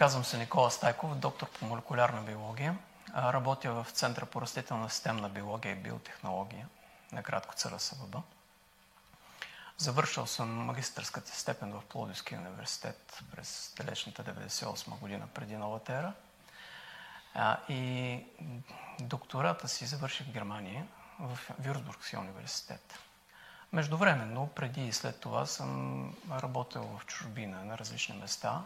Казвам се Никола Стайков, доктор по молекулярна биология. Работя в Центъра по растителна системна биология и биотехнология, накратко ЦРСВБ. Завършил съм магистърската степен в Плодивския университет през далечната 98 година преди новата ера. И доктората си завърших в Германия, в Вюрсбургския университет. Междувременно, преди и след това съм работил в чужбина на различни места.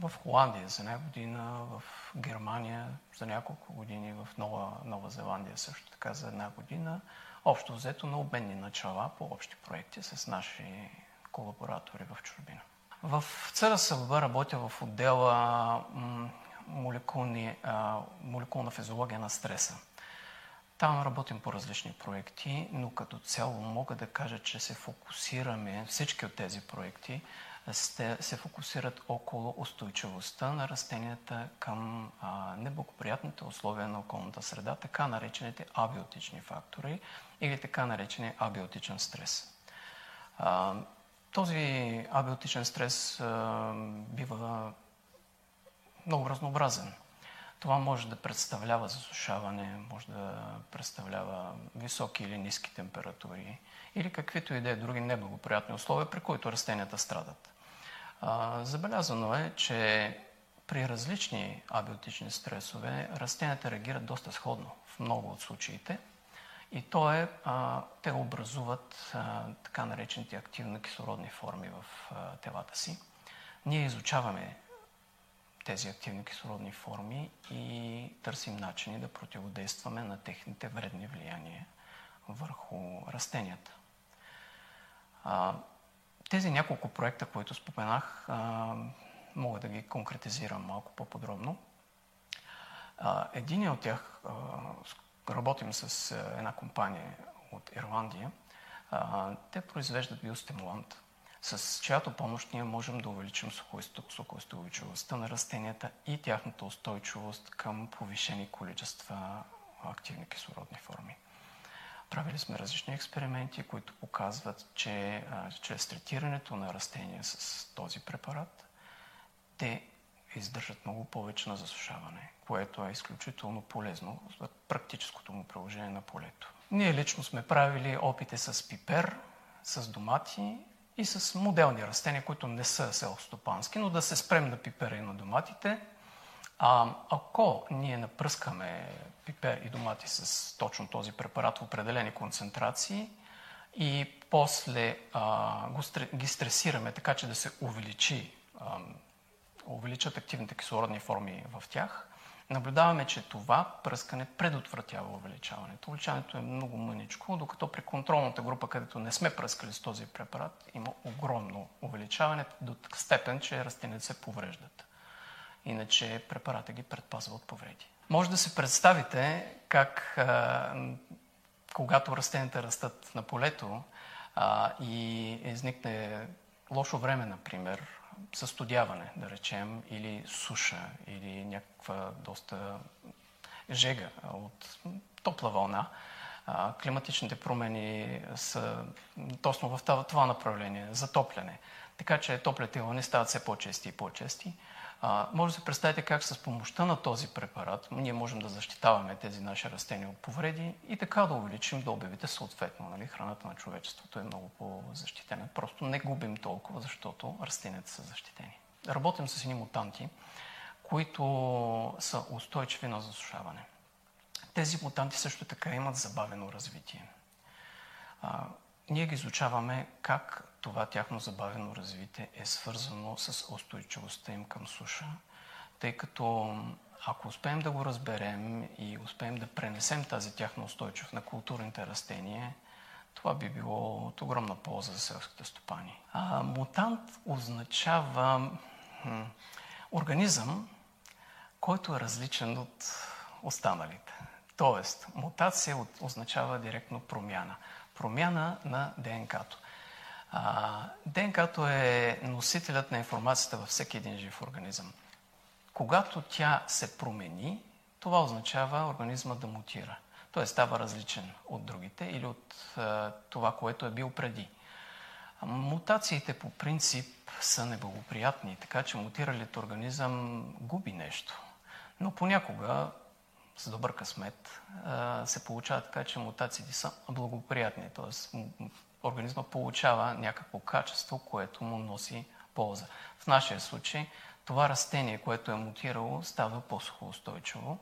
В Холандия за една година, в Германия за няколко години, в Нова, Нова Зеландия също така за една година. Общо взето на обменни начала по общи проекти с наши колаборатори в чужбина. В ЦРСВБ работя в отдела молекулни, молекулна физиология на стреса. Там работим по различни проекти, но като цяло мога да кажа, че се фокусираме, всички от тези проекти се фокусират около устойчивостта на растенията към неблагоприятните условия на околната среда, така наречените абиотични фактори или така наречения абиотичен стрес. Този абиотичен стрес бива много разнообразен. Това може да представлява засушаване, може да представлява високи или ниски температури или каквито и да е други неблагоприятни условия, при които растенията страдат. Забелязано е, че при различни абиотични стресове растенията реагират доста сходно в много от случаите. И то е, те образуват така наречените активно кислородни форми в телата си. Ние изучаваме тези активни кислородни форми и търсим начини да противодействаме на техните вредни влияния върху растенията. Тези няколко проекта, които споменах, мога да ги конкретизирам малко по-подробно. Един от тях работим с една компания от Ирландия. Те произвеждат биостимулант с чиято помощ ние можем да увеличим сухоустойчивостта на растенията и тяхната устойчивост към повишени количества активни кислородни форми. Правили сме различни експерименти, които показват, че а, чрез третирането на растения с този препарат, те издържат много повече на засушаване, което е изключително полезно за практическото му приложение на полето. Ние лично сме правили опити с пипер, с домати и с моделни растения, които не са селстопански, но да се спрем на пипера и на доматите. А, ако ние напръскаме пипер и домати с точно този препарат в определени концентрации и после а, го, ги стресираме така, че да се увеличи, а, увеличат активните кислородни форми в тях, наблюдаваме, че това пръскане предотвратява увеличаването. Увеличаването е много мъничко, докато при контролната група, където не сме пръскали с този препарат, има огромно увеличаване до степен, че растенията се повреждат. Иначе препарата ги предпазва от повреди. Може да се представите как, когато растенията растат на полето и изникне лошо време, например, състудяване, да речем, или суша, или някаква доста жега от топла вълна, климатичните промени са точно в това направление, затопляне. Така че топлите вълни стават все по-чести и по-чести. А, може да се представите как с помощта на този препарат ние можем да защитаваме тези наши растения от повреди и така да увеличим добивите съответно. Нали? Храната на човечеството е много по-защитена. Просто не губим толкова, защото растенията са защитени. Работим с едни мутанти, които са устойчиви на засушаване. Тези мутанти също така имат забавено развитие. А, ние ги изучаваме как това тяхно забавено развитие е свързано с устойчивостта им към суша, тъй като ако успеем да го разберем и успеем да пренесем тази тяхна устойчивост на културните растения, това би било от огромна полза за селските стопани. А, мутант означава хм, организъм, който е различен от останалите. Тоест, мутация означава директно промяна. Промяна на ДНК-то. ДНК-то е носителят на информацията във всеки един жив организъм. Когато тя се промени, това означава организма да мутира. Той става различен от другите или от а, това, което е бил преди. Мутациите по принцип са неблагоприятни, така че мутиралият организъм губи нещо. Но понякога, с добър късмет, се получава така, че мутациите са благоприятни, т.е. организма получава някакво качество, което му носи полза. В нашия случай това растение, което е мутирало, става по-сухоустойчиво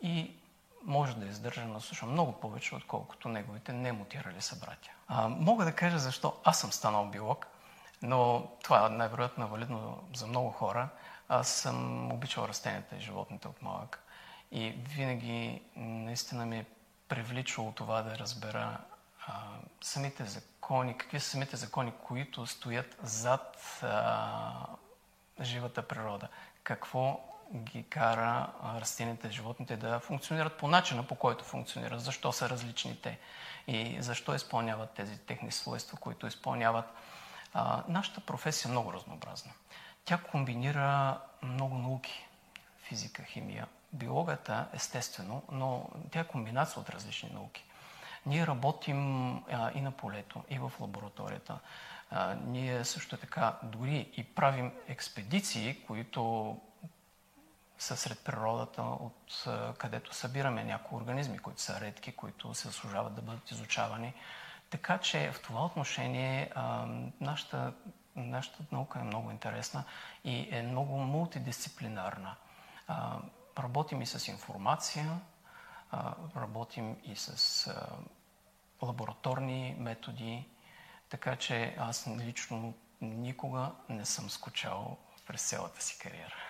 и може да издържа на суша много повече, отколкото неговите немутирали събратя. А, мога да кажа защо аз съм станал биолог, но това най-вероятно е валидно за много хора. Аз съм обичал растенията и животните от малък и винаги наистина ми е привличало това да разбера а, самите закони, какви са самите закони, които стоят зад а, живата природа. Какво ги кара растенията, животните да функционират по начина, по който функционират, защо са различни те и защо изпълняват тези техни свойства, които изпълняват. А, нашата професия е много разнообразна. Тя комбинира много науки. Физика, химия, биологията, естествено, но тя е комбинация от различни науки. Ние работим а, и на полето, и в лабораторията. А, ние също така дори и правим експедиции, които са сред природата, от където събираме някои организми, които са редки, които се заслужават да бъдат изучавани. Така че в това отношение а, нашата, нашата наука е много интересна и е много мултидисциплинарна. Работим и с информация, работим и с лабораторни методи, така че аз лично никога не съм скучал през цялата си кариера.